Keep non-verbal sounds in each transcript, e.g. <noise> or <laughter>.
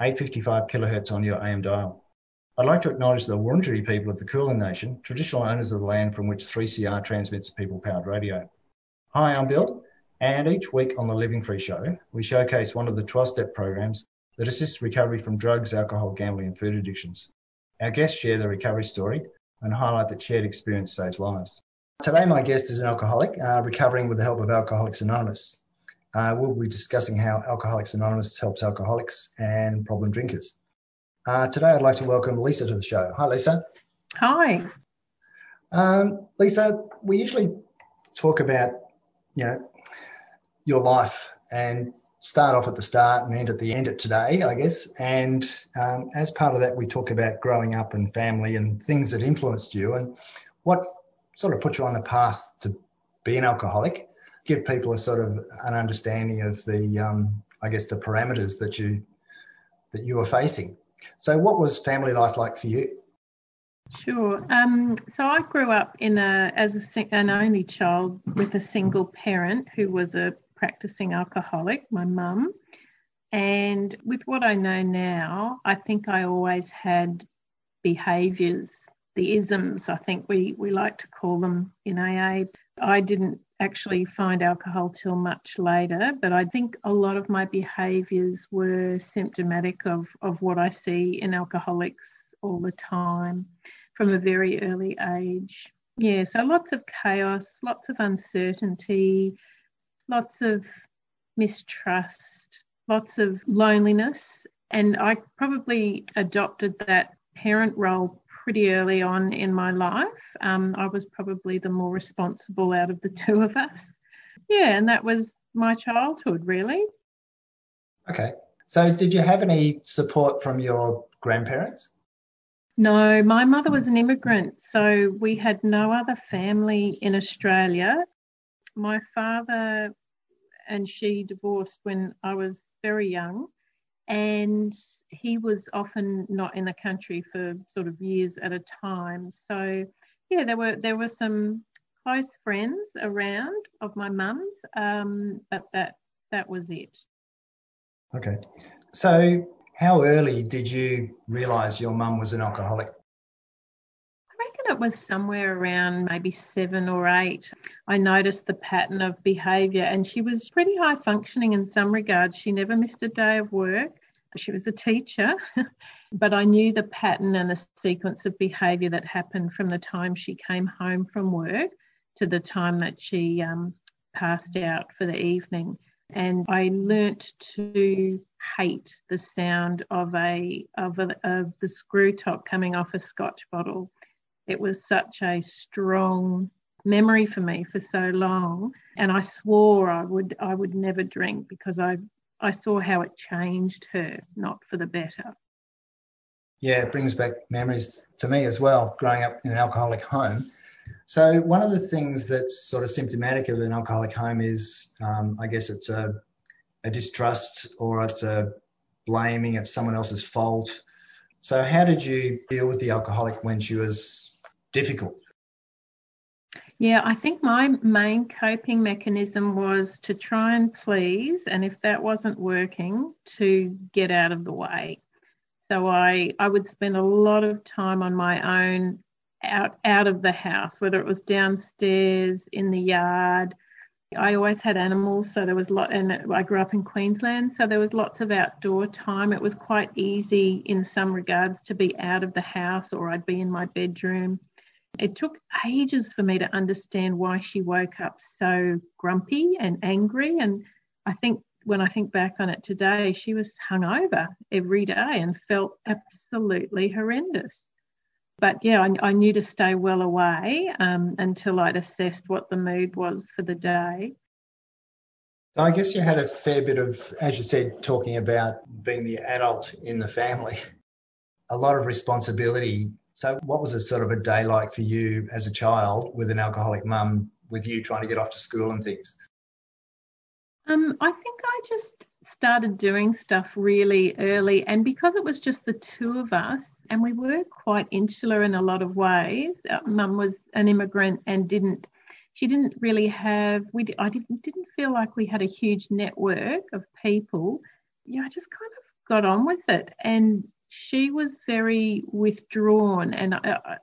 855 kilohertz on your AM dial. I'd like to acknowledge the Wurundjeri people of the Kulin Nation, traditional owners of the land from which 3CR transmits people-powered radio. Hi, I'm Bill, and each week on the Living Free Show, we showcase one of the 12-step programs that assists recovery from drugs, alcohol, gambling and food addictions. Our guests share their recovery story and highlight that shared experience saves lives. Today, my guest is an alcoholic uh, recovering with the help of Alcoholics Anonymous. Uh, we'll be discussing how Alcoholics Anonymous helps alcoholics and problem drinkers. Uh, today, I'd like to welcome Lisa to the show. Hi, Lisa. Hi. Um, Lisa, we usually talk about, you know, your life and start off at the start and end at the end of today, I guess. And um, as part of that, we talk about growing up and family and things that influenced you and what sort of put you on the path to be an alcoholic give people a sort of an understanding of the, um, I guess, the parameters that you that you were facing. So, what was family life like for you? Sure. Um, so I grew up in a as a, an only child with a single parent who was a practicing alcoholic, my mum. And with what I know now, I think I always had behaviours, the isms, I think we, we like to call them in AA. I didn't actually find alcohol till much later, but I think a lot of my behaviours were symptomatic of, of what I see in alcoholics all the time from a very early age. Yeah, so lots of chaos, lots of uncertainty, lots of mistrust, lots of loneliness. And I probably adopted that parent role pretty early on in my life. Um, I was probably the more responsible out of the <laughs> two of us. Yeah, and that was my childhood, really. Okay. So, did you have any support from your grandparents? No, my mother was an immigrant, so we had no other family in Australia. My father and she divorced when I was very young, and he was often not in the country for sort of years at a time. So yeah, there were there were some close friends around of my mum's, um, but that that was it. Okay, so how early did you realise your mum was an alcoholic? I reckon it was somewhere around maybe seven or eight. I noticed the pattern of behaviour, and she was pretty high functioning in some regards. She never missed a day of work. She was a teacher, <laughs> but I knew the pattern and the sequence of behaviour that happened from the time she came home from work to the time that she um, passed out for the evening. And I learnt to hate the sound of a of, a, of the screw top coming off a scotch bottle. It was such a strong memory for me for so long, and I swore I would I would never drink because I I saw how it changed her, not for the better. Yeah, it brings back memories to me as well, growing up in an alcoholic home. So, one of the things that's sort of symptomatic of an alcoholic home is, um, I guess, it's a, a distrust or it's a blaming, it's someone else's fault. So, how did you deal with the alcoholic when she was difficult? Yeah, I think my main coping mechanism was to try and please, and if that wasn't working, to get out of the way. So I, I would spend a lot of time on my own out out of the house, whether it was downstairs, in the yard. I always had animals, so there was a lot, and I grew up in Queensland, so there was lots of outdoor time. It was quite easy in some regards to be out of the house, or I'd be in my bedroom it took ages for me to understand why she woke up so grumpy and angry. And I think when I think back on it today, she was hungover every day and felt absolutely horrendous. But yeah, I, I knew to stay well away um, until I'd assessed what the mood was for the day. I guess you had a fair bit of, as you said, talking about being the adult in the family, a lot of responsibility. So, what was a sort of a day like for you as a child with an alcoholic mum, with you trying to get off to school and things? Um, I think I just started doing stuff really early, and because it was just the two of us, and we were quite insular in a lot of ways. Uh, mum was an immigrant and didn't she didn't really have we I didn't didn't feel like we had a huge network of people. Yeah, I just kind of got on with it, and she was very withdrawn. And I,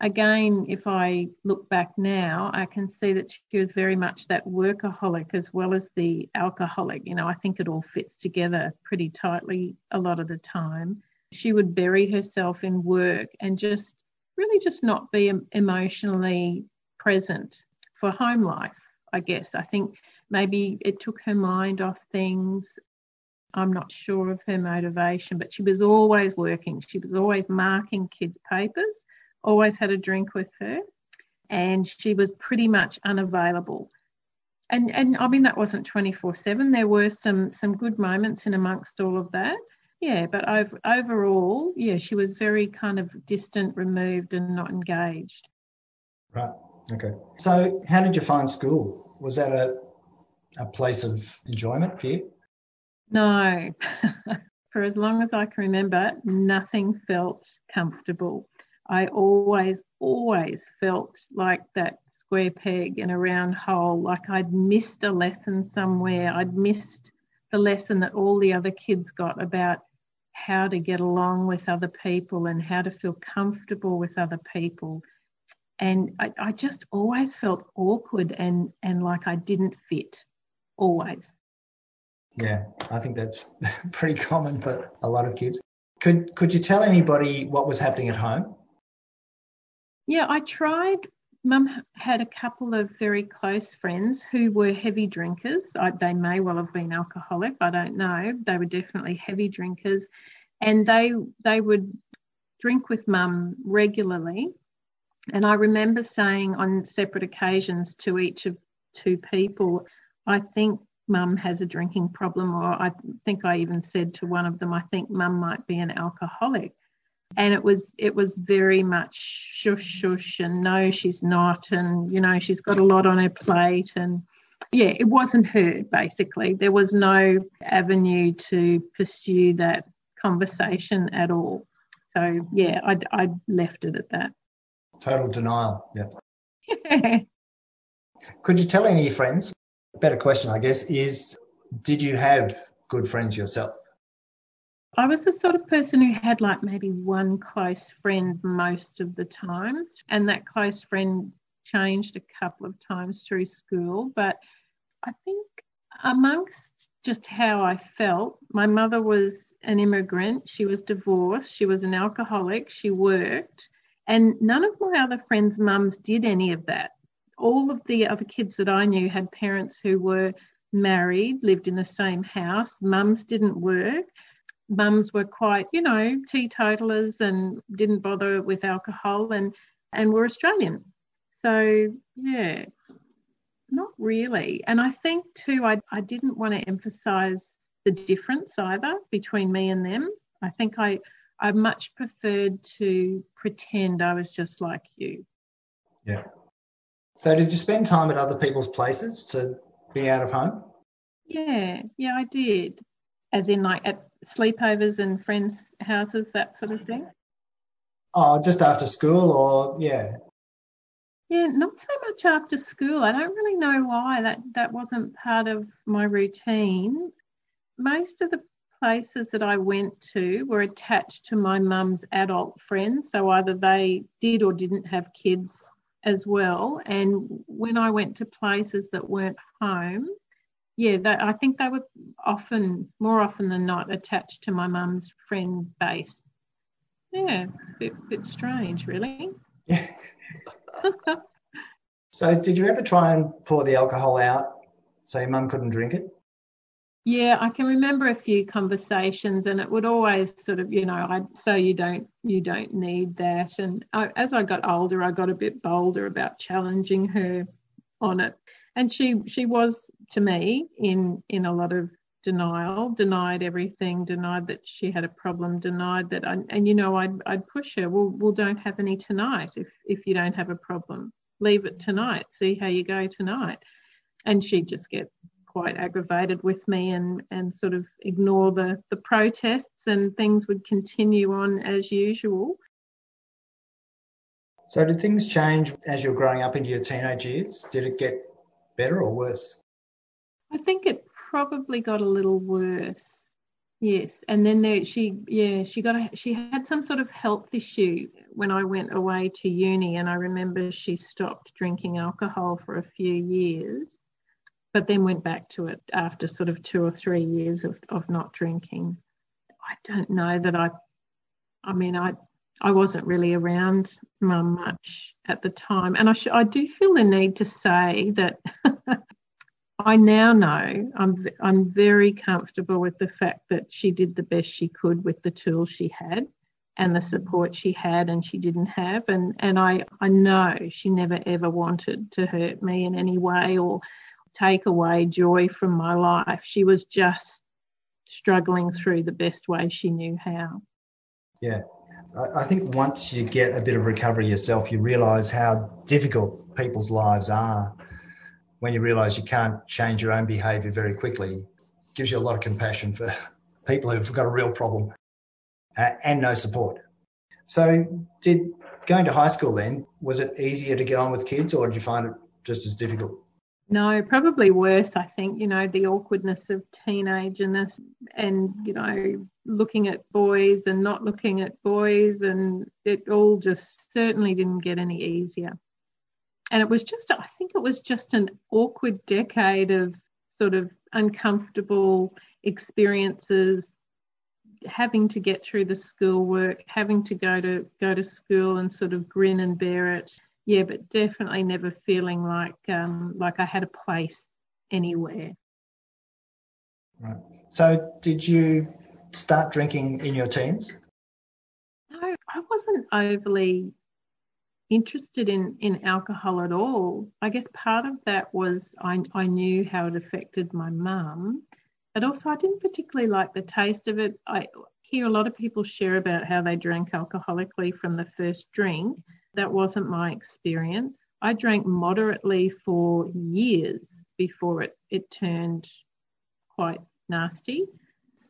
again, if I look back now, I can see that she was very much that workaholic as well as the alcoholic. You know, I think it all fits together pretty tightly a lot of the time. She would bury herself in work and just really just not be emotionally present for home life, I guess. I think maybe it took her mind off things. I'm not sure of her motivation, but she was always working. She was always marking kids' papers, always had a drink with her, and she was pretty much unavailable. And and I mean that wasn't 24/7. There were some some good moments in amongst all of that. Yeah, but over, overall, yeah, she was very kind of distant, removed, and not engaged. Right. Okay. So, how did you find school? Was that a, a place of enjoyment for you? No. <laughs> for as long as I can remember, nothing felt comfortable. I always, always felt like that square peg in a round hole, like I'd missed a lesson somewhere. I'd missed the lesson that all the other kids got about how to get along with other people and how to feel comfortable with other people and I, I just always felt awkward and and like I didn't fit always. Yeah, I think that's <laughs> pretty common for a lot of kids. Could could you tell anybody what was happening at home? Yeah, I tried. Mum had a couple of very close friends who were heavy drinkers. I, they may well have been alcoholic. I don't know. They were definitely heavy drinkers, and they they would drink with mum regularly and I remember saying on separate occasions to each of two people, I think mum has a drinking problem, or I think I even said to one of them, I think mum might be an alcoholic. And it was it was very much shush shush and no, she's not, and you know, she's got a lot on her plate and yeah, it wasn't her basically. There was no avenue to pursue that conversation at all. So yeah, I I left it at that. Total denial. Yeah. <laughs> Could you tell any of your friends? Better question, I guess, is did you have good friends yourself? I was the sort of person who had like maybe one close friend most of the time, and that close friend changed a couple of times through school. But I think amongst just how I felt, my mother was an immigrant, she was divorced, she was an alcoholic, she worked, and none of my other friends' mums did any of that. All of the other kids that I knew had parents who were married, lived in the same house. Mums didn't work. Mums were quite, you know, teetotalers and didn't bother with alcohol and, and were Australian. So, yeah, not really. And I think too, I, I didn't want to emphasize the difference either between me and them. I think I, I much preferred to pretend I was just like you. Yeah. So did you spend time at other people's places to be out of home? Yeah, yeah, I did. As in like at sleepovers and friends' houses, that sort of thing. Oh, just after school or yeah. Yeah, not so much after school. I don't really know why that that wasn't part of my routine. Most of the places that I went to were attached to my mum's adult friends. So either they did or didn't have kids as well. And when I went to places that weren't home, yeah, I think they were often, more often than not, attached to my mum's friend base. Yeah, it's a bit, bit strange, really. Yeah. <laughs> so, did you ever try and pour the alcohol out so your mum couldn't drink it? Yeah, I can remember a few conversations, and it would always sort of, you know, I'd say you don't, you don't need that. And I, as I got older, I got a bit bolder about challenging her on it, and she she was to me in in a lot of denial, denied everything, denied that she had a problem, denied that, I, and you know, I'd, I'd push her, well, we'll don't have any tonight if, if you don't have a problem. Leave it tonight, see how you go tonight. And she'd just get quite aggravated with me and, and sort of ignore the, the protests and things would continue on as usual. So, did things change as you're growing up into your teenage years? Did it get better or worse? I think it probably got a little worse. Yes, and then there, she, yeah, she got a, she had some sort of health issue when I went away to uni, and I remember she stopped drinking alcohol for a few years, but then went back to it after sort of two or three years of, of not drinking. I don't know that I, I mean, I I wasn't really around mum much at the time, and I sh- I do feel the need to say that <laughs> I now know I'm I'm very comfortable with the fact that she did the best she could with the tools she had and the support she had and she didn't have and and I I know she never ever wanted to hurt me in any way or take away joy from my life. She was just struggling through the best way she knew how. Yeah. I think once you get a bit of recovery yourself, you realize how difficult people's lives are when you realize you can't change your own behavior very quickly, gives you a lot of compassion for people who've got a real problem uh, and no support. So, did going to high school then, was it easier to get on with kids or did you find it just as difficult? No, probably worse, I think, you know, the awkwardness of teenagerness and, you know, looking at boys and not looking at boys, and it all just certainly didn't get any easier. And it was just i think it was just an awkward decade of sort of uncomfortable experiences having to get through the schoolwork having to go to go to school and sort of grin and bear it yeah but definitely never feeling like um, like i had a place anywhere right so did you start drinking in your teens no i wasn't overly interested in in alcohol at all. I guess part of that was I, I knew how it affected my mum, but also I didn't particularly like the taste of it. I hear a lot of people share about how they drank alcoholically from the first drink. That wasn't my experience. I drank moderately for years before it, it turned quite nasty.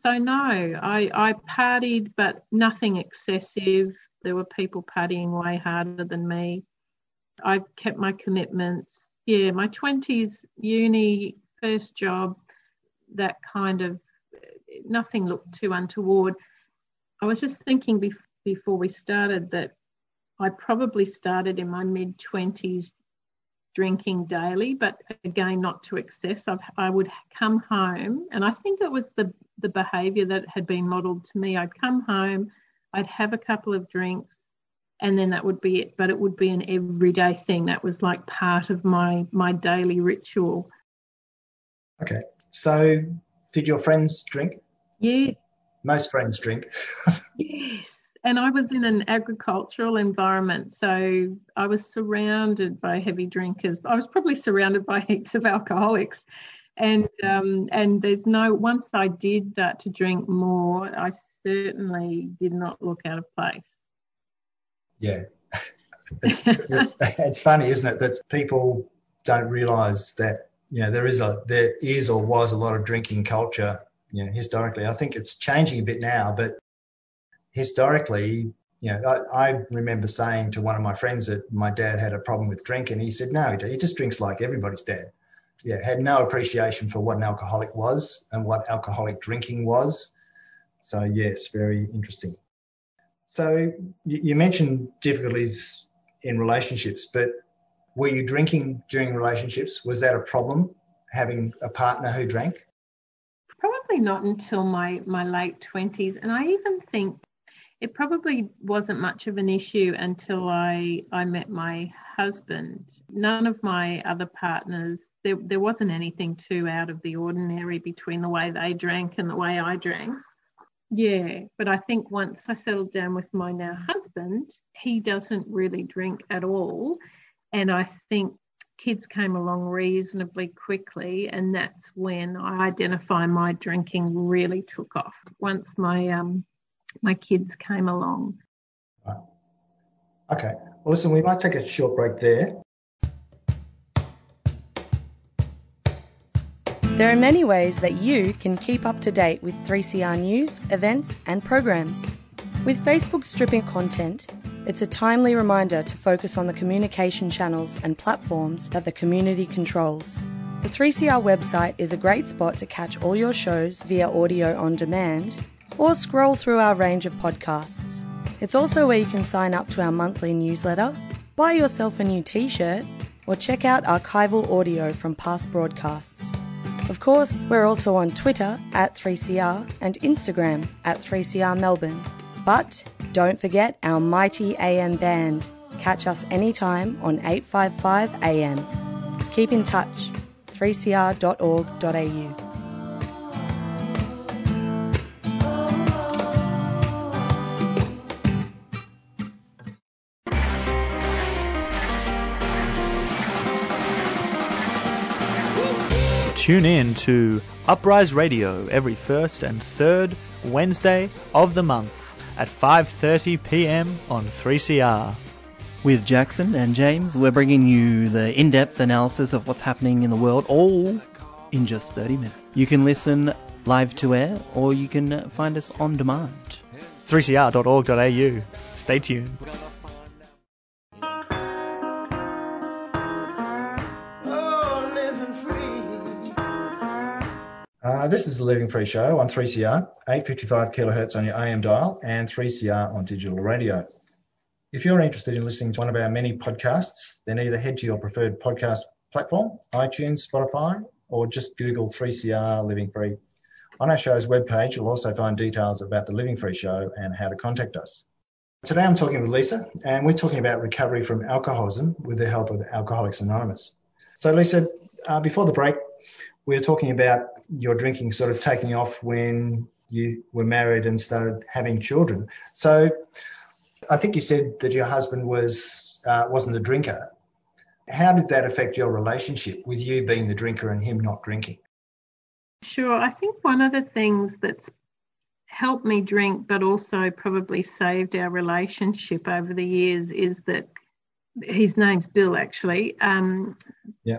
So no, I, I partied, but nothing excessive. There were people partying way harder than me. I kept my commitments. Yeah, my 20s, uni, first job, that kind of nothing looked too untoward. I was just thinking before we started that I probably started in my mid 20s drinking daily, but again, not to excess. I've, i would come home, and I think it was the, the behaviour that had been modelled to me. I'd come home, I'd have a couple of drinks and then that would be it. But it would be an everyday thing. That was like part of my my daily ritual. Okay. So did your friends drink? Yeah. Most friends drink. <laughs> yes. And I was in an agricultural environment, so I was surrounded by heavy drinkers. I was probably surrounded by <laughs> heaps of alcoholics, and um, and there's no. Once I did start to drink more, I certainly did not look out of place. Yeah. <laughs> It's, it's, it's funny, isn't it, that people don't realise that you know there is a there is or was a lot of drinking culture you know historically. I think it's changing a bit now, but historically, you know, I, I remember saying to one of my friends that my dad had a problem with drinking. He said, "No, he just drinks like everybody's dad." Yeah, had no appreciation for what an alcoholic was and what alcoholic drinking was. So yes, very interesting. So you mentioned difficulties in relationships, but were you drinking during relationships? Was that a problem, having a partner who drank? Probably not until my, my late 20s. And I even think it probably wasn't much of an issue until I, I met my husband. None of my other partners, there, there wasn't anything too out of the ordinary between the way they drank and the way I drank. Yeah, but I think once I settled down with my now husband, he doesn't really drink at all. And I think kids came along reasonably quickly, and that's when I identify my drinking really took off. Once my um, my kids came along. Right. Okay, awesome. We might take a short break there. There are many ways that you can keep up to date with 3CR news, events, and programs. With Facebook stripping content, it's a timely reminder to focus on the communication channels and platforms that the community controls. The 3CR website is a great spot to catch all your shows via audio on demand or scroll through our range of podcasts. It's also where you can sign up to our monthly newsletter, buy yourself a new t shirt, or check out archival audio from past broadcasts. Of course, we're also on Twitter at 3CR and Instagram at 3CR Melbourne. But don't forget our mighty AM band. Catch us anytime on 855 AM. Keep in touch. 3cr.org.au. Tune in to Uprise Radio every first and third Wednesday of the month at 5:30 p.m. on 3CR. With Jackson and James, we're bringing you the in-depth analysis of what's happening in the world all in just 30 minutes. You can listen live to air or you can find us on demand. 3cr.org.au. Stay tuned. Uh, this is the Living Free Show on 3CR, 855 kilohertz on your AM dial, and 3CR on digital radio. If you're interested in listening to one of our many podcasts, then either head to your preferred podcast platform, iTunes, Spotify, or just Google 3CR Living Free. On our show's webpage, you'll also find details about the Living Free Show and how to contact us. Today I'm talking with Lisa, and we're talking about recovery from alcoholism with the help of Alcoholics Anonymous. So, Lisa, uh, before the break, we were talking about your drinking sort of taking off when you were married and started having children. So I think you said that your husband was uh, wasn't a drinker. How did that affect your relationship with you being the drinker and him not drinking? Sure. I think one of the things that's helped me drink, but also probably saved our relationship over the years, is that his name's Bill. Actually, um, yeah.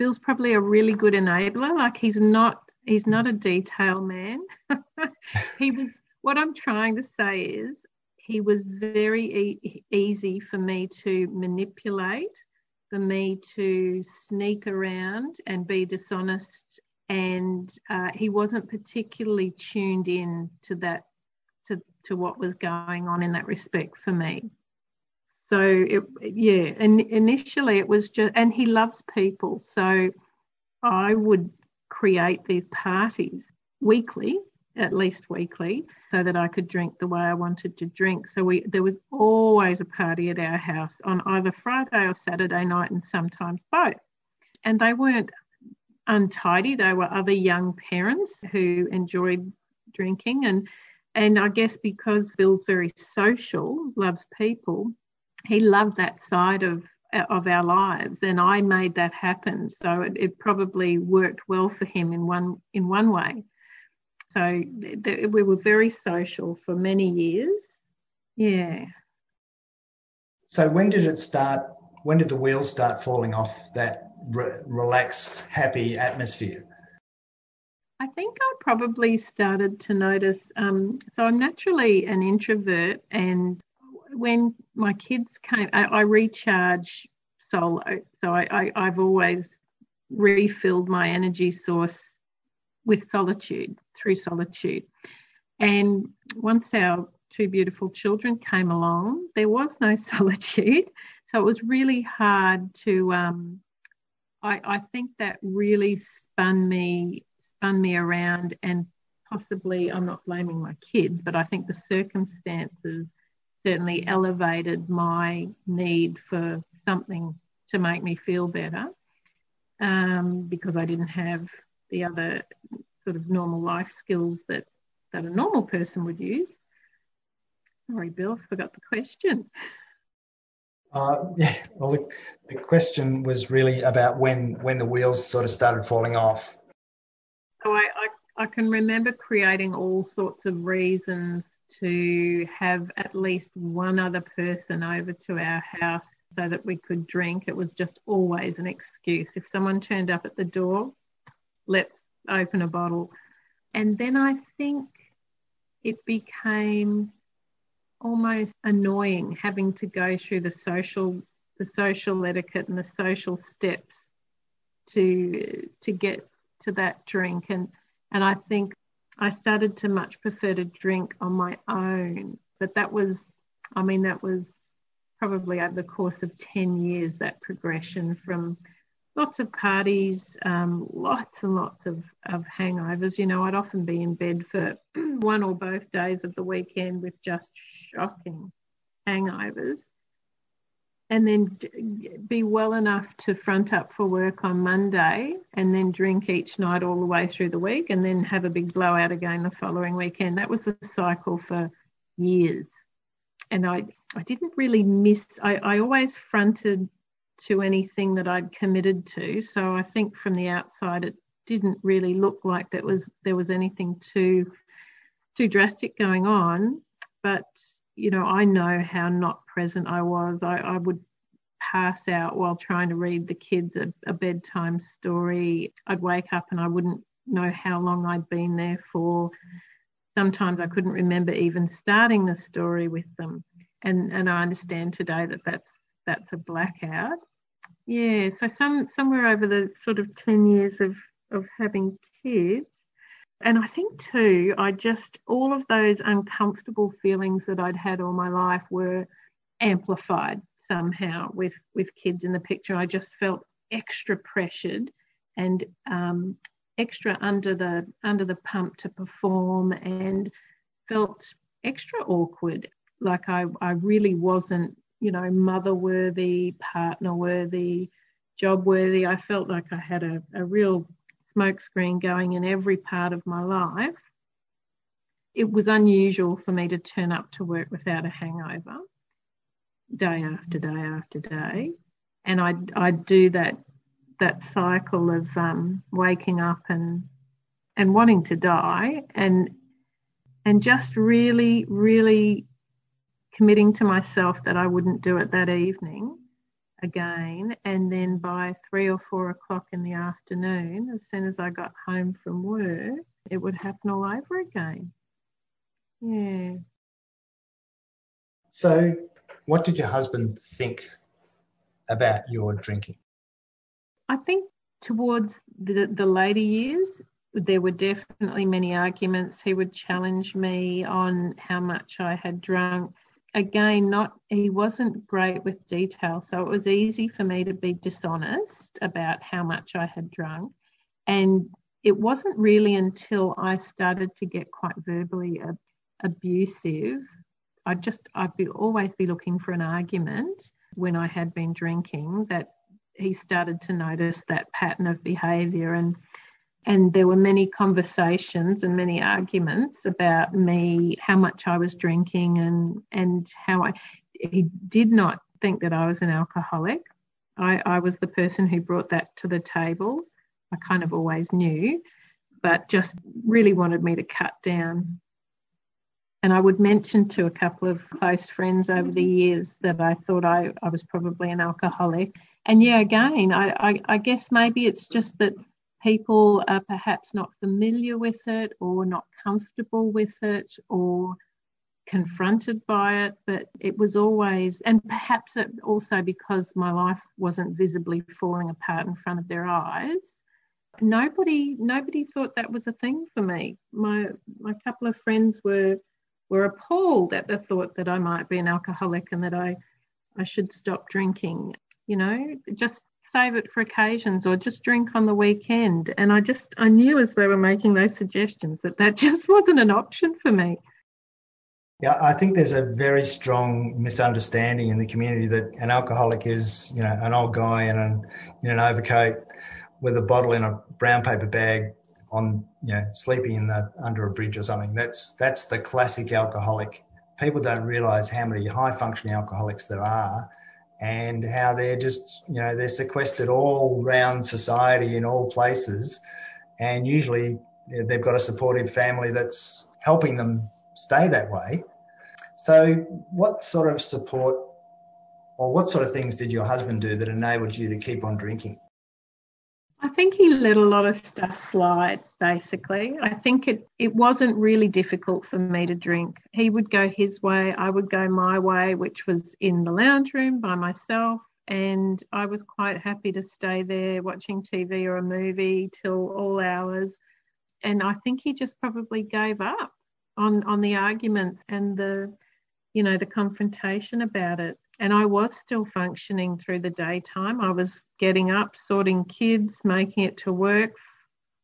Bill's probably a really good enabler. Like he's not he's not a detail man. <laughs> he was what I'm trying to say is he was very e- easy for me to manipulate, for me to sneak around and be dishonest. And uh, he wasn't particularly tuned in to that, to, to what was going on in that respect for me. So it, yeah, and initially it was just, and he loves people. So I would create these parties weekly, at least weekly, so that I could drink the way I wanted to drink. So we there was always a party at our house on either Friday or Saturday night, and sometimes both. And they weren't untidy. They were other young parents who enjoyed drinking, and and I guess because Bill's very social, loves people, he loved that side of of our lives and I made that happen. So it, it probably worked well for him in one in one way. So th- th- we were very social for many years. Yeah. So when did it start when did the wheels start falling off that re- relaxed happy atmosphere? I think I probably started to notice. Um, so I'm naturally an introvert, and when my kids came, I, I recharge solo. So I, I, have always refilled my energy source with solitude, through solitude. And once our two beautiful children came along, there was no <laughs> solitude. So it was really hard to, um, I, I think that really spun me, spun me around and possibly, I'm not blaming my kids, but I think the circumstances certainly elevated my need for something to make me feel better um, because I didn't have the other sort of normal life skills that, that a normal person would use. Sorry, Bill, I forgot the question. Uh, yeah, well, the, the question was really about when when the wheels sort of started falling off. So I, I, I can remember creating all sorts of reasons to have at least one other person over to our house so that we could drink. It was just always an excuse. If someone turned up at the door, let's open a bottle. And then I think it became almost annoying having to go through the social the social etiquette and the social steps to to get to that drink and and I think I started to much prefer to drink on my own but that was I mean that was probably over the course of 10 years that progression from lots of parties, um, lots and lots of, of hangovers. You know, I'd often be in bed for <clears throat> one or both days of the weekend with just shocking hangovers. And then be well enough to front up for work on Monday and then drink each night all the way through the week and then have a big blowout again the following weekend. That was the cycle for years. And I, I didn't really miss, I, I always fronted to anything that I'd committed to. So I think from the outside, it didn't really look like that was there was anything too too drastic going on. But you know, I know how not present I was. I, I would pass out while trying to read the kids a, a bedtime story. I'd wake up and I wouldn't know how long I'd been there for. Sometimes I couldn't remember even starting the story with them. And, and I understand today that that's that's a blackout. Yeah, so some somewhere over the sort of 10 years of, of having kids. And I think too, I just, all of those uncomfortable feelings that I'd had all my life were amplified somehow with, with kids in the picture. I just felt extra pressured and um, extra under the under the pump to perform and felt extra awkward like I, I really wasn't you know, mother worthy, partner worthy, job worthy. I felt like I had a, a real smokescreen going in every part of my life. It was unusual for me to turn up to work without a hangover day after day after day. And I'd, I'd do that that cycle of um, waking up and and wanting to die and and just really really committing to myself that I wouldn't do it that evening again. And then by three or four o'clock in the afternoon, as soon as I got home from work, it would happen all over again. Yeah. So, what did your husband think about your drinking? I think towards the, the later years, there were definitely many arguments. He would challenge me on how much I had drunk again not he wasn't great with detail so it was easy for me to be dishonest about how much i had drunk. And it wasn't really until i started to get quite verbally ab- abusive i'd just i'd be always be looking for an argument when i had been drinking that he started to notice that pattern of behavior and and there were many conversations and many arguments about me, how much I was drinking, and and how I. He did not think that I was an alcoholic. I, I was the person who brought that to the table. I kind of always knew, but just really wanted me to cut down. And I would mention to a couple of close friends over the years that I thought I, I was probably an alcoholic. And yeah, again, I, I, I guess maybe it's just that people are perhaps not familiar with it or not comfortable with it or confronted by it, but it was always, and perhaps it also because my life wasn't visibly falling apart in front of their eyes. Nobody, nobody thought that was a thing for me. My, my couple of friends were, were appalled at the thought that I might be an alcoholic and that I, I should stop drinking. You know, just save it for occasions or just drink on the weekend. And I just, I knew as they were making those suggestions that that <laughs> just wasn't an option for me. Yeah, I think there's a very strong misunderstanding in the community that an alcoholic is, you know, an old guy in an, in an overcoat with a bottle in a brown paper bag on, you know, sleeping in the, under a bridge or something. That's, that's the classic alcoholic. People don't realize how many high functioning alcoholics there are and how they're just, you know, they're sequestered all round society in all places. And usually they've got a supportive family that's helping them stay that way. So, what sort of support or what sort of things did your husband do that enabled you to keep on drinking? I think he let a lot of stuff slide, basically. I think it, it wasn't really difficult for me to drink. He would go his way, I would go my way, which was in the lounge room by myself. And I was quite happy to stay there watching TV or a movie till all hours. And I think he just probably gave up on, on the arguments and the, you know, the confrontation about it and I was still functioning through the daytime. I was getting up, sorting kids, making it to work,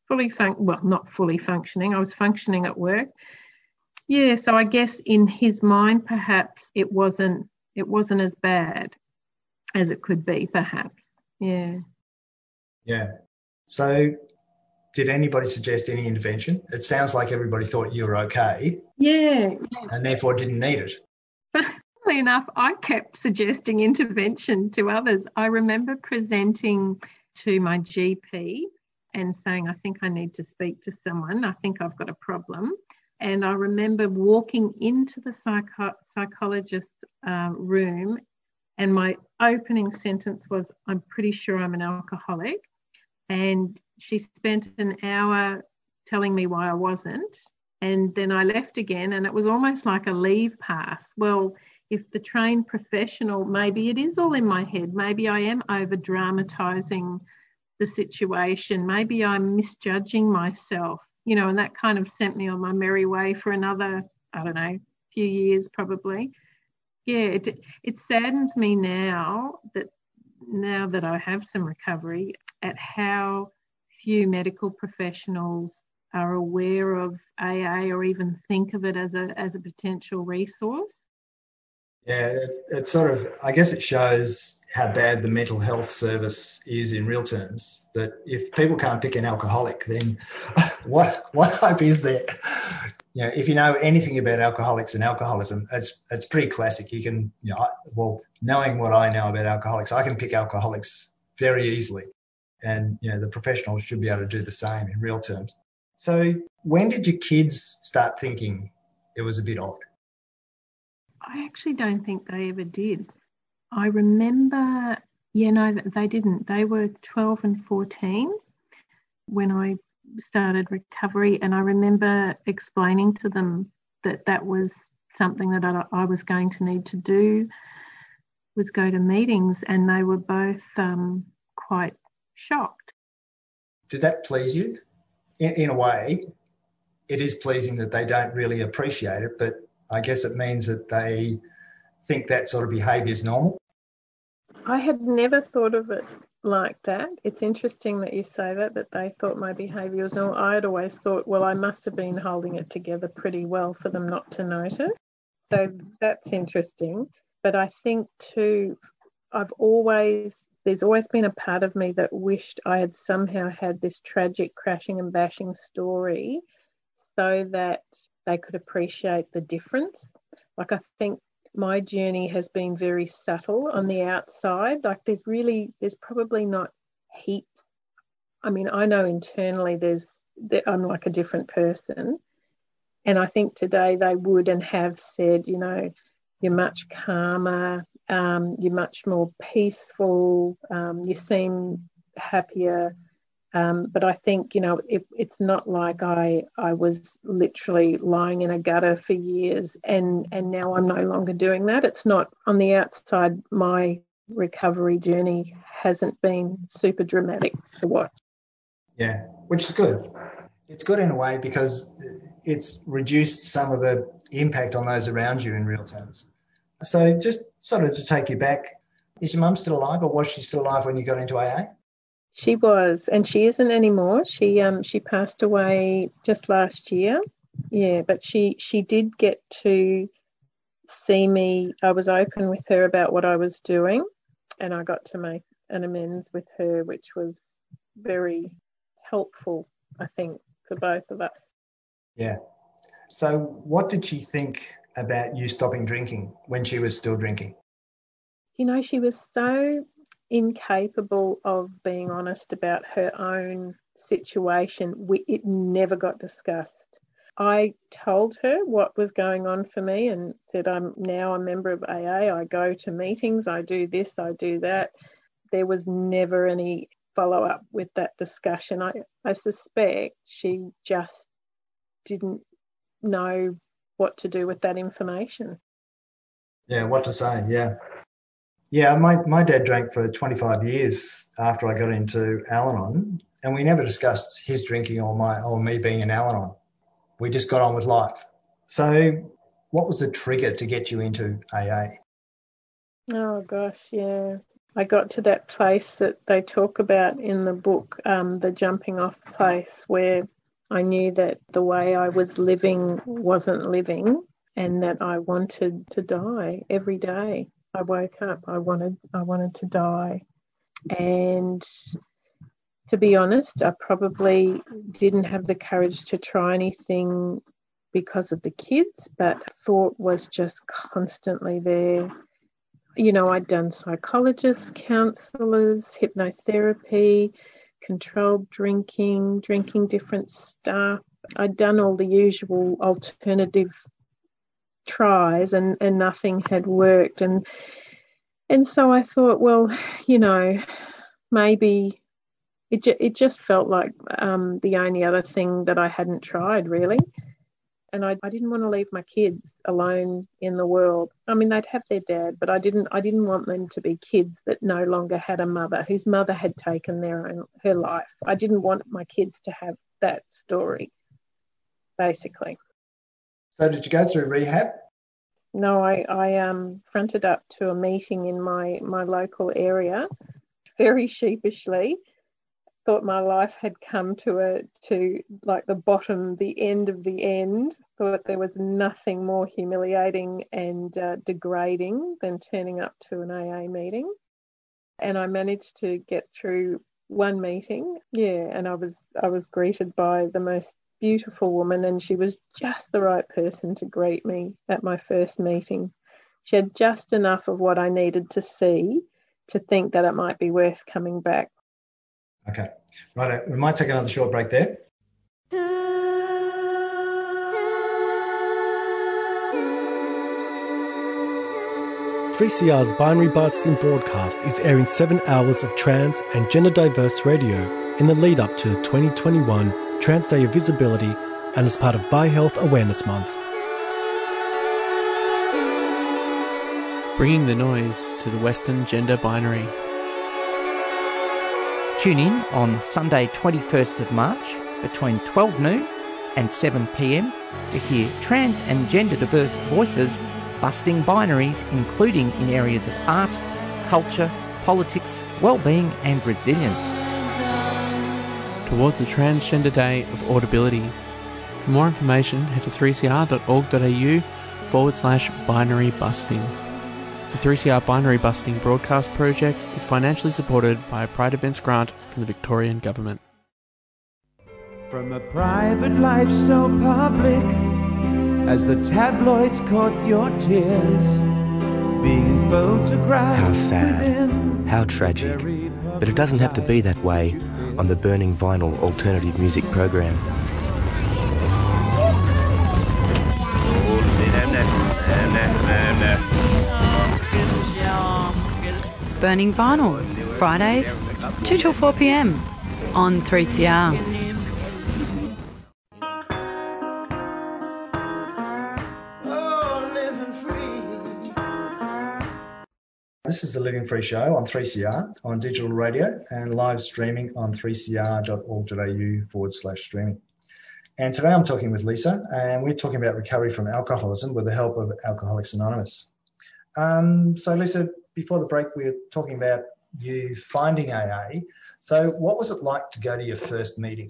fully fun- well, not fully functioning. I was functioning at work. Yeah, so I guess in his mind, perhaps it wasn't it wasn't as bad as it could be, perhaps. Yeah. Yeah. So, did anybody suggest any intervention? It sounds like everybody thought you were okay. Yeah. Yes. And therefore didn't need it. <laughs> Funnily enough, I kept suggesting intervention to others. I remember presenting to my GP and saying, I think I need to speak to someone. I think I've got a problem. And I remember walking into the psycho- psychologist's uh, room, and my opening sentence was, I'm pretty sure I'm an alcoholic. And she spent an hour telling me why I wasn't. And then I left again, and it was almost like a leave pass. Well, if the trained professional, maybe it is all in my head. Maybe I am over dramatizing the situation. Maybe I'm misjudging myself, you know, and that kind of sent me on my merry way for another, I don't know, few years probably. Yeah, it, it saddens me now that now that I have some recovery at how few medical professionals are aware of AA or even think of it as a as a potential resource. Yeah, it, it, sort of, I guess it shows how bad the mental health service is in real terms. That if people can't pick an alcoholic, then <laughs> what what hope is there? You know, if you know anything about alcoholics and alcoholism, it's it's pretty classic. You can, you know, well, knowing what I know about alcoholics, I can pick alcoholics very easily, and you know, the professionals should be able to do the same in real terms. So, when did your kids start thinking it was a bit odd? I actually don't think they ever did. I remember, yeah, no, they didn't. They were 12 and 14 when I started recovery, and I remember explaining to them that that was something that I, I was going to need to do was go to meetings, and they were both um, quite shocked. Did that please you? In, in a way, it is pleasing that they don't really appreciate it, but I guess it means that they think that sort of behaviour is normal. I had never thought of it like that. It's interesting that you say that, that they thought my behaviour was normal. I had always thought, well, I must have been holding it together pretty well for them not to notice. So that's interesting. But I think too, I've always, there's always been a part of me that wished I had somehow had this tragic crashing and bashing story so that they could appreciate the difference. Like I think my journey has been very subtle on the outside. Like there's really, there's probably not heaps. I mean, I know internally there's, I'm like a different person. And I think today they would and have said, you know, you're much calmer, um, you're much more peaceful, um, you seem happier. Um, but I think, you know, it, it's not like I, I was literally lying in a gutter for years and, and now I'm no longer doing that. It's not on the outside, my recovery journey hasn't been super dramatic to watch. Yeah, which is good. It's good in a way because it's reduced some of the impact on those around you in real terms. So, just sort of to take you back, is your mum still alive or was she still alive when you got into AA? She was, and she isn't anymore. She um she passed away just last year. Yeah, but she she did get to see me. I was open with her about what I was doing, and I got to make an amends with her, which was very helpful, I think, for both of us. Yeah. So, what did she think about you stopping drinking when she was still drinking? you know, she was so incapable of being honest about her own situation. We, it never got discussed. I told her what was going on for me and said, I'm now a member of AA. I go to meetings, I do this, I do that. There was never any follow up with that discussion. I, I suspect she just didn't know what to do with that information. Yeah, what to say, yeah. Yeah, my, my dad drank for 25 years after I got into Al Anon, and we never discussed his drinking or my or me being an Al Anon. We just got on with life. So, what was the trigger to get you into AA? Oh gosh, yeah. I got to that place that they talk about in the book, um, the jumping off place, where I knew that the way I was living wasn't living, and that I wanted to die every day. I woke up, I wanted, I wanted to die, and to be honest, I probably didn't have the courage to try anything because of the kids, but thought was just constantly there. You know, I'd done psychologists, counselors, hypnotherapy, controlled drinking, drinking different stuff. I'd done all the usual alternative tries and, and nothing had worked. And and so I thought, well, you know, maybe it, ju- it just felt like um, the only other thing that I hadn't tried really. And I, I didn't want to leave my kids alone in the world. I mean, they'd have their dad, but I didn't. I didn't want them to be kids that no longer had a mother, whose mother had taken their own her life. I didn't want my kids to have that story, basically. So, did you go through rehab? No, I, I um, fronted up to a meeting in my, my local area very sheepishly thought my life had come to a to like the bottom, the end of the end. Thought there was nothing more humiliating and uh, degrading than turning up to an AA meeting. And I managed to get through one meeting, yeah, and I was I was greeted by the most beautiful woman, and she was just the right person to greet me at my first meeting. She had just enough of what I needed to see to think that it might be worth coming back. Okay. Right. Uh, we might take another short break there. Three CR's binary busting broadcast is airing seven hours of trans and gender diverse radio in the lead up to the 2021 Trans Day of Visibility and as part of Bi Health Awareness Month. Bringing the noise to the Western gender binary. Tune in on Sunday 21st of March between 12 noon and 7 pm to hear trans and gender diverse voices busting binaries, including in areas of art, culture, politics, well-being and resilience. Towards the Transgender Day of Audibility. For more information, head to 3cr.org.au forward slash binary busting. The 3CR Binary Busting Broadcast Project is financially supported by a Pride Events grant from the Victorian Government. From a private life so public as the tabloids caught your tears, being photographed. How sad, how tragic. But it doesn't have to be that way on the Burning Vinyl alternative music program. Burning Vinyl, Fridays, 2 till 4 pm on 3CR. This is the Living Free Show on 3CR on digital radio and live streaming on 3cr.org.au forward slash streaming. And today I'm talking with Lisa, and we're talking about recovery from alcoholism with the help of Alcoholics Anonymous. Um, so, Lisa, before the break, we were talking about you finding AA. So, what was it like to go to your first meeting?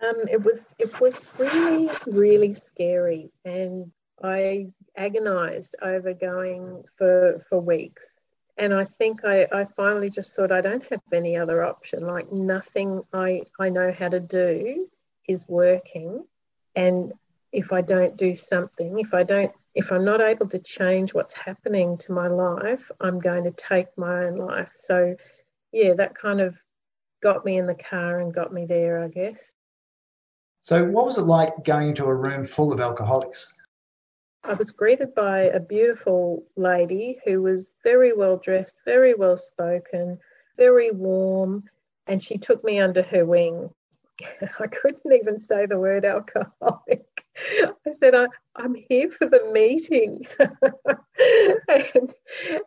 Um, it was it was really really scary, and I agonised over going for for weeks. And I think I, I finally just thought I don't have any other option. Like nothing I I know how to do is working, and if I don't do something, if I don't if I'm not able to change what's happening to my life, I'm going to take my own life. So, yeah, that kind of got me in the car and got me there, I guess. So, what was it like going to a room full of alcoholics? I was greeted by a beautiful lady who was very well dressed, very well spoken, very warm, and she took me under her wing. <laughs> I couldn't even say the word alcoholic. I said, I, am here for the meeting. <laughs> and,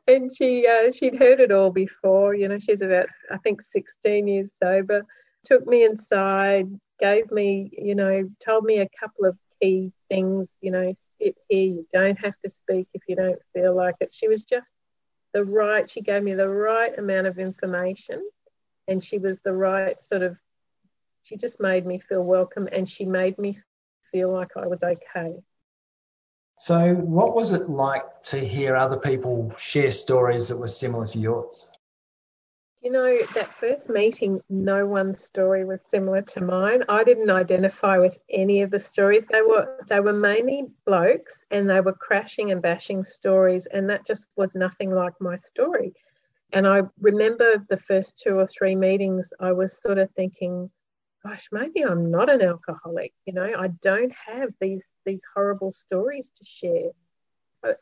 and she uh, she'd heard it all before. You know, she's about, I think, 16 years sober. Took me inside, gave me, you know, told me a couple of key things. You know, sit here. You don't have to speak if you don't feel like it. She was just the right. She gave me the right amount of information, and she was the right sort of she just made me feel welcome and she made me feel like I was okay. So, what was it like to hear other people share stories that were similar to yours? You know, that first meeting, no one's story was similar to mine. I didn't identify with any of the stories. They were they were mainly blokes and they were crashing and bashing stories and that just was nothing like my story. And I remember the first two or three meetings I was sort of thinking, gosh, maybe I'm not an alcoholic. You know, I don't have these these horrible stories to share.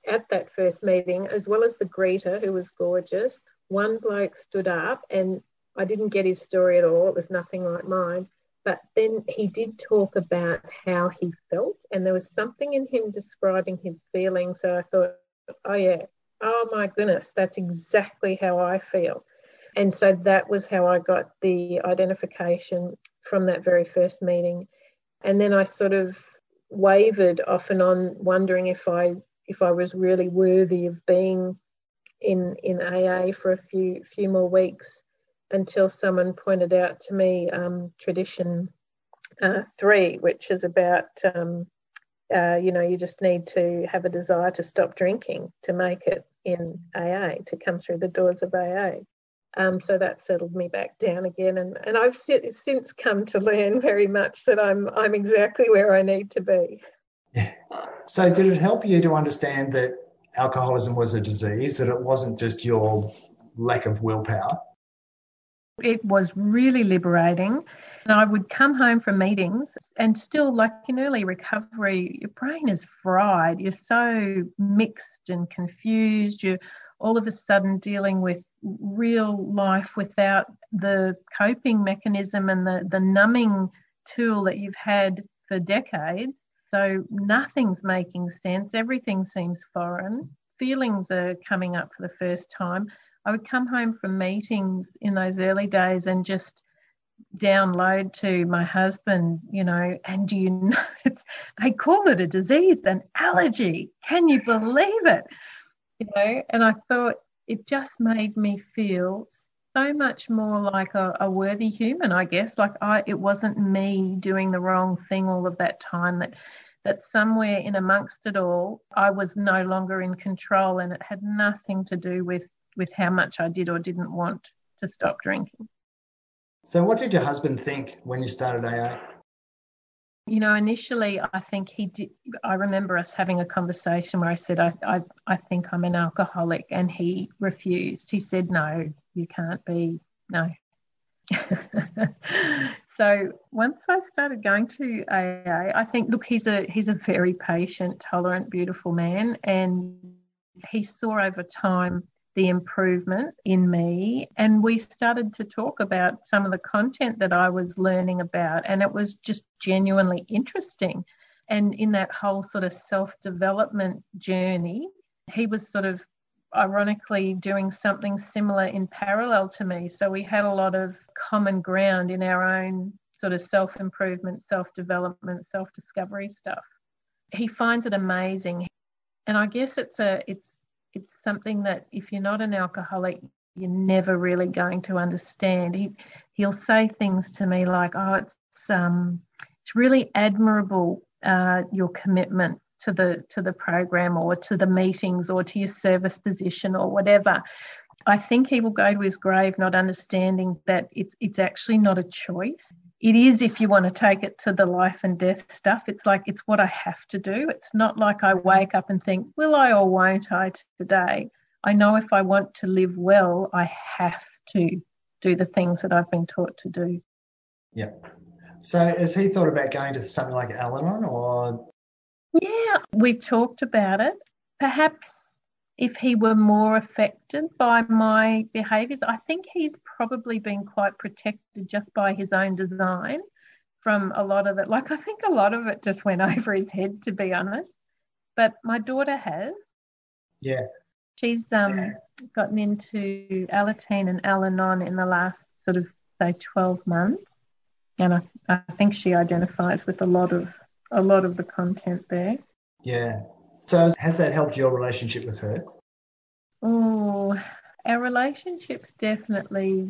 At that first meeting, as well as the greeter, who was gorgeous, one bloke stood up, and I didn't get his story at all. It was nothing like mine. But then he did talk about how he felt, and there was something in him describing his feelings. So I thought, oh yeah, oh my goodness, that's exactly how I feel. And so that was how I got the identification from that very first meeting. And then I sort of wavered off and on, wondering if I if I was really worthy of being in in AA for a few few more weeks until someone pointed out to me um, tradition uh, three, which is about um, uh, you know you just need to have a desire to stop drinking to make it in AA to come through the doors of AA. Um, so that settled me back down again, and, and I've since come to learn very much that I'm I'm exactly where I need to be. Yeah. So did it help you to understand that alcoholism was a disease, that it wasn't just your lack of willpower? It was really liberating. And I would come home from meetings and still, like in early recovery, your brain is fried. You're so mixed and confused. You're all of a sudden dealing with real life without the coping mechanism and the, the numbing tool that you've had for decades. So nothing's making sense. Everything seems foreign. Feelings are coming up for the first time. I would come home from meetings in those early days and just download to my husband, you know, and you <laughs> know it's they call it a disease, an allergy. Can you believe it? You know, and I thought it just made me feel so much more like a, a, worthy human, I guess. Like I, it wasn't me doing the wrong thing all of that time. That that somewhere in amongst it all, I was no longer in control, and it had nothing to do with with how much I did or didn't want to stop drinking. So, what did your husband think when you started AA? You know, initially, I think he did. I remember us having a conversation where I said, I, I, I think I'm an alcoholic. And he refused. He said, No, you can't be. No. <laughs> so once I started going to AA, I think, look, he's a he's a very patient, tolerant, beautiful man, and he saw over time the improvement in me. And we started to talk about some of the content that I was learning about, and it was just genuinely interesting. And in that whole sort of self development journey, he was sort of ironically doing something similar in parallel to me. So we had a lot of common ground in our own sort of self improvement, self development, self discovery stuff. He finds it amazing. And I guess it's a it's it's something that if you're not an alcoholic, you're never really going to understand. He he'll say things to me like, "Oh, it's um, it's really admirable uh, your commitment to the to the program or to the meetings or to your service position or whatever." I think he will go to his grave not understanding that it's it's actually not a choice. it is if you want to take it to the life and death stuff. It's like it's what I have to do. It's not like I wake up and think, will I or won't I today? I know if I want to live well, I have to do the things that I've been taught to do. Yeah. So has he thought about going to something like Al Anon or? Yeah, we've talked about it. Perhaps if he were more affected by my behaviours, I think he's probably been quite protected just by his own design from a lot of it. Like, I think a lot of it just went <laughs> over his head, to be honest. But my daughter has. Yeah. She's um, yeah. gotten into Alateen and Al Anon in the last sort of, say, 12 months. And I, I think she identifies with a lot of a lot of the content there. Yeah. So has that helped your relationship with her? Oh, our relationship's definitely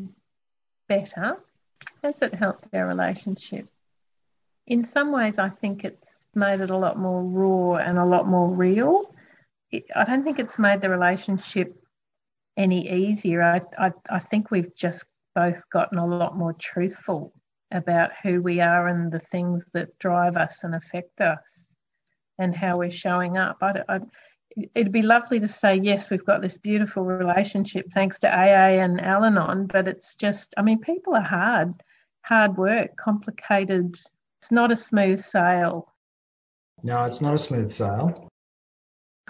better. Has it helped our relationship? In some ways, I think it's made it a lot more raw and a lot more real. It, I don't think it's made the relationship any easier. I, I, I think we've just both gotten a lot more truthful about who we are and the things that drive us and affect us and how we're showing up. I, I, it'd be lovely to say, yes, we've got this beautiful relationship thanks to AA and Al Anon, but it's just, I mean, people are hard, hard work, complicated. It's not a smooth sail. No, it's not a smooth sail.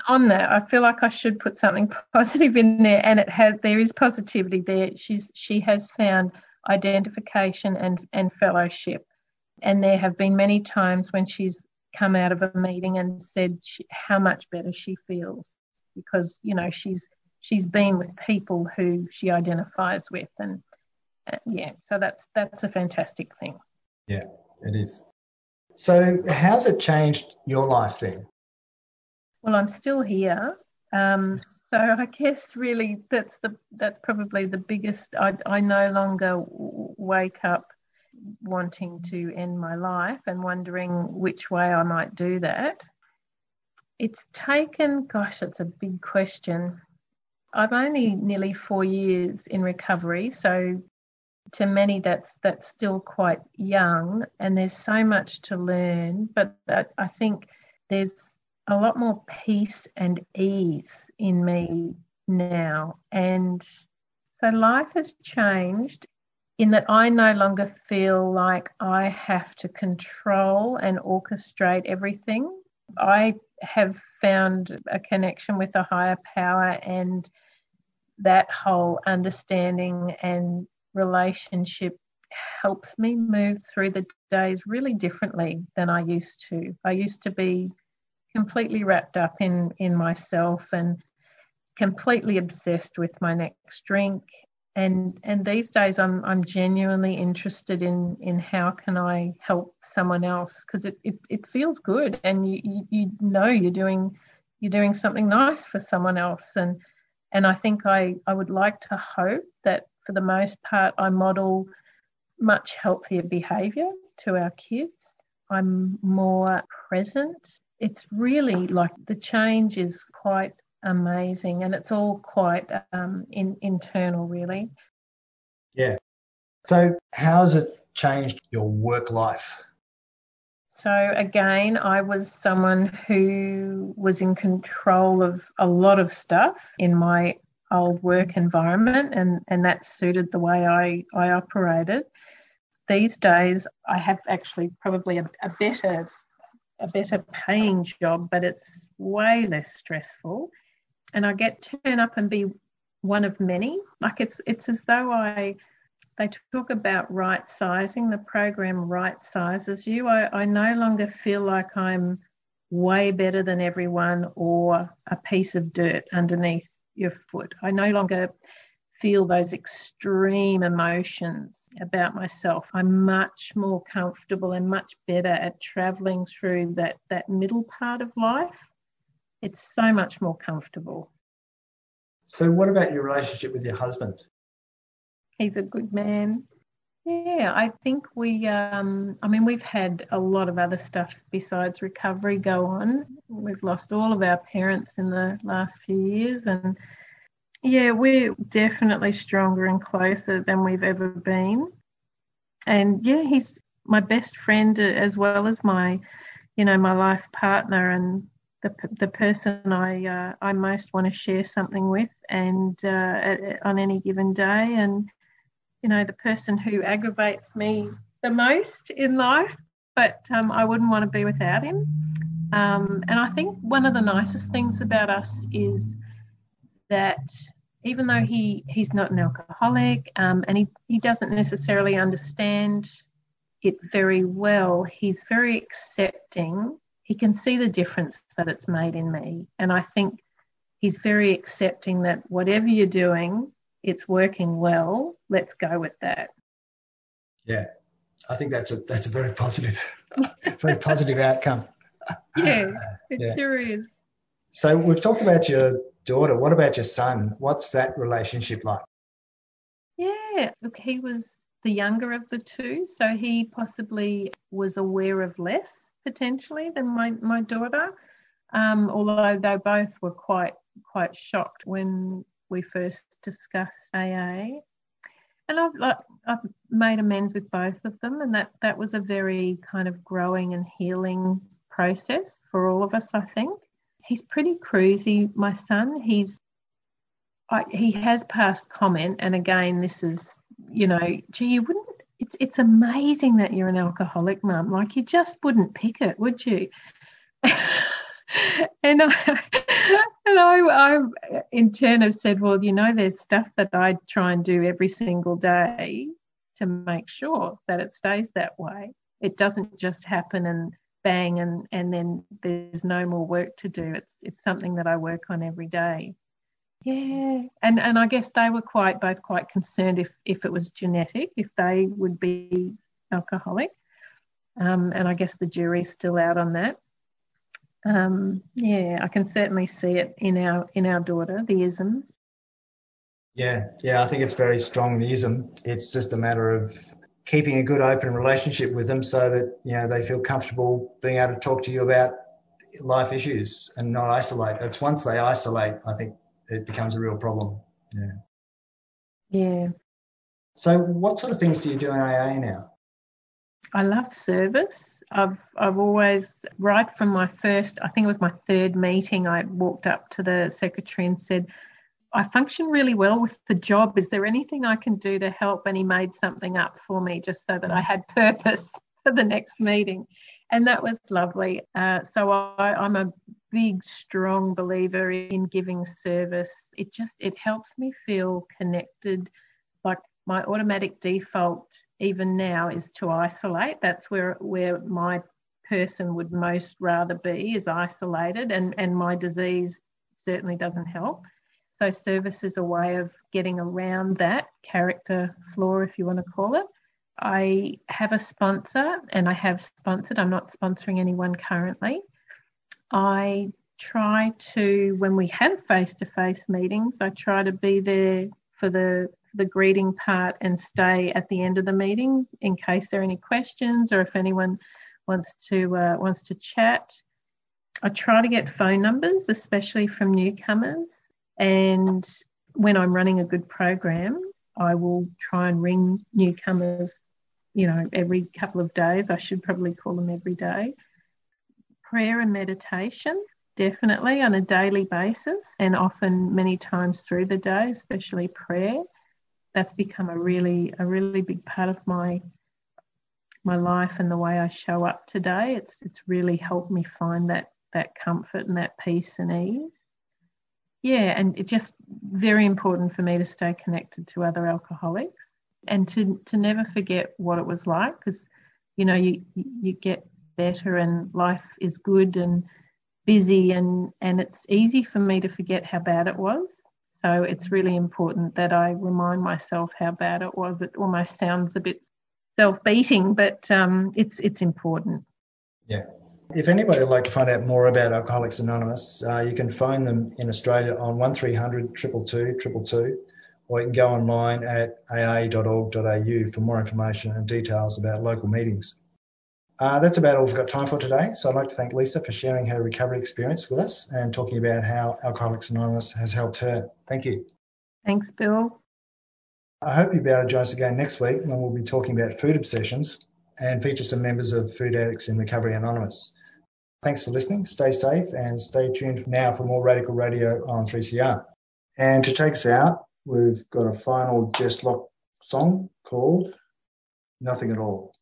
On that, I feel like I should put something <laughs> positive in there, and it has. There is positivity there. She's she has found identification and, and fellowship. And there have been many times when she's come out of a meeting and said she, how much better she feels because you know she's she's been with people who she identifies with and uh, yeah so that's that's a fantastic thing. Yeah it is. So how's it changed your life then? Well i'm still here. Um, so I guess really that's the that's probably the biggest. I I no longer wake up wanting to end my life and wondering which way I might do that. It's taken, gosh, it's a big question. I've only nearly four years in recovery, so to many that's that's still quite young, and there's so much to learn. But I think there's a lot more peace and ease in me now. And so life has changed in that I no longer feel like I have to control and orchestrate everything. I have found a connection with a higher power and that whole understanding and relationship helps me move through the days really differently than I used to. I used to be completely wrapped up in in myself and completely obsessed with my next drink. And and these days I'm I'm genuinely interested in in how can I help someone else? Because it, it it feels good and you, you you know you're doing you're doing something nice for someone else. And and I think I I would like to hope that for the most part I model much healthier behavior to our kids. I'm more present it's really like the change is quite amazing and it's all quite um, in, internal, really. Yeah. So, how has it changed your work life? So, again, I was someone who was in control of a lot of stuff in my old work environment, and, and that suited the way I, I operated. These days, I have actually probably a, a better a better paying job, but it's way less stressful. And I get to turn up and be one of many. Like it's it's as though I they talk about right sizing, the program right sizes you. I, I no longer feel like I'm way better than everyone or a piece of dirt underneath your foot. I no longer feel those extreme emotions about myself. I'm much more comfortable and much better at traveling through that, that middle part of life. It's so much more comfortable. So, what about your relationship with your husband? He's a good man. Yeah, I think we, um, I mean, we've had a lot of other stuff besides recovery go on. We've lost all of our parents in the last few years, and yeah, we're definitely stronger and closer than we've ever been. And yeah, he's my best friend as well as my, you know, my life partner and the, the person I uh, I most want to share something with, and uh, at, on any given day, and you know, the person who aggravates me the most in life, but um, I wouldn't want to be without him. Um, and I think one of the nicest things about us is that even though he, he's not an alcoholic um, and he, he doesn't necessarily understand it very well, he's very accepting. He can see the difference that it's made in me. And I think he's very accepting that whatever you're doing, it's working well. Let's go with that. Yeah, I think that's a that's a very positive, <laughs> very positive outcome. Yeah, <laughs> it yeah. sure is. So we've talked about your daughter. What about your son? What's that relationship like? Yeah, look, he was the younger of the two, so he possibly was aware of less potentially than my, my daughter. Um, although they both were quite quite shocked when we first discussed AA. And I've like, I've made amends with both of them, and that that was a very kind of growing and healing process for all of us. I think he's pretty cruisy, my son. He's I, he has passed comment, and again, this is you know, gee, you wouldn't. It's it's amazing that you're an alcoholic, mum. Like you just wouldn't pick it, would you? <laughs> and I <laughs> and I, I in turn have said, well, you know, there's stuff that I try and do every single day to make sure that it stays that way. It doesn't just happen and bang and and then there's no more work to do. It's it's something that I work on every day. Yeah, and and I guess they were quite both quite concerned if if it was genetic, if they would be alcoholic. Um, and I guess the jury's still out on that. Um, yeah, I can certainly see it in our in our daughter, the isms. Yeah, yeah, I think it's very strong the ism. It's just a matter of keeping a good open relationship with them so that you know they feel comfortable being able to talk to you about life issues and not isolate. It's once they isolate, I think it becomes a real problem. Yeah. Yeah. So, what sort of things do you do in AA now? I love service. I've I've always right from my first, I think it was my third meeting, I walked up to the secretary and said, I function really well with the job. Is there anything I can do to help? And he made something up for me just so that I had <laughs> purpose for the next meeting. And that was lovely. Uh, so I, I'm a big, strong believer in giving service. It just it helps me feel connected. Like my automatic default even now is to isolate. That's where where my person would most rather be is isolated and, and my disease certainly doesn't help. So service is a way of getting around that character flaw, if you want to call it. I have a sponsor and I have sponsored, I'm not sponsoring anyone currently. I try to, when we have face to face meetings, I try to be there for the the greeting part and stay at the end of the meeting in case there are any questions or if anyone wants to uh, wants to chat. I try to get phone numbers, especially from newcomers, and when I'm running a good program, I will try and ring newcomers. You know, every couple of days. I should probably call them every day. Prayer and meditation definitely on a daily basis and often many times through the day especially prayer that's become a really a really big part of my my life and the way I show up today. It's it's really helped me find that that comfort and that peace and ease. Yeah, and it's just very important for me to stay connected to other alcoholics and to to never forget what it was like because you know you you get better and life is good and busy and and it's easy for me to forget how bad it was so it's really important that I remind myself how bad it was. It almost sounds a bit self-beating, but um, it's it's important. Yeah. If anybody would like to find out more about Alcoholics Anonymous, uh, you can phone them in Australia on 1300 222 222, or you can go online at aa.org.au for more information and details about local meetings. Uh, that's about all we've got time for today. So I'd like to thank Lisa for sharing her recovery experience with us and talking about how Alcoholics Anonymous has helped her. Thank you. Thanks, Bill. I hope you'll be able to join us again next week when we'll be talking about food obsessions. and feature some members of Food Addicts in Recovery Anonymous. Thanks for listening. Stay safe and stay tuned now for more Radical Radio on 3CR. And to take us out, we've got a final Jess Locke song called Nothing at All.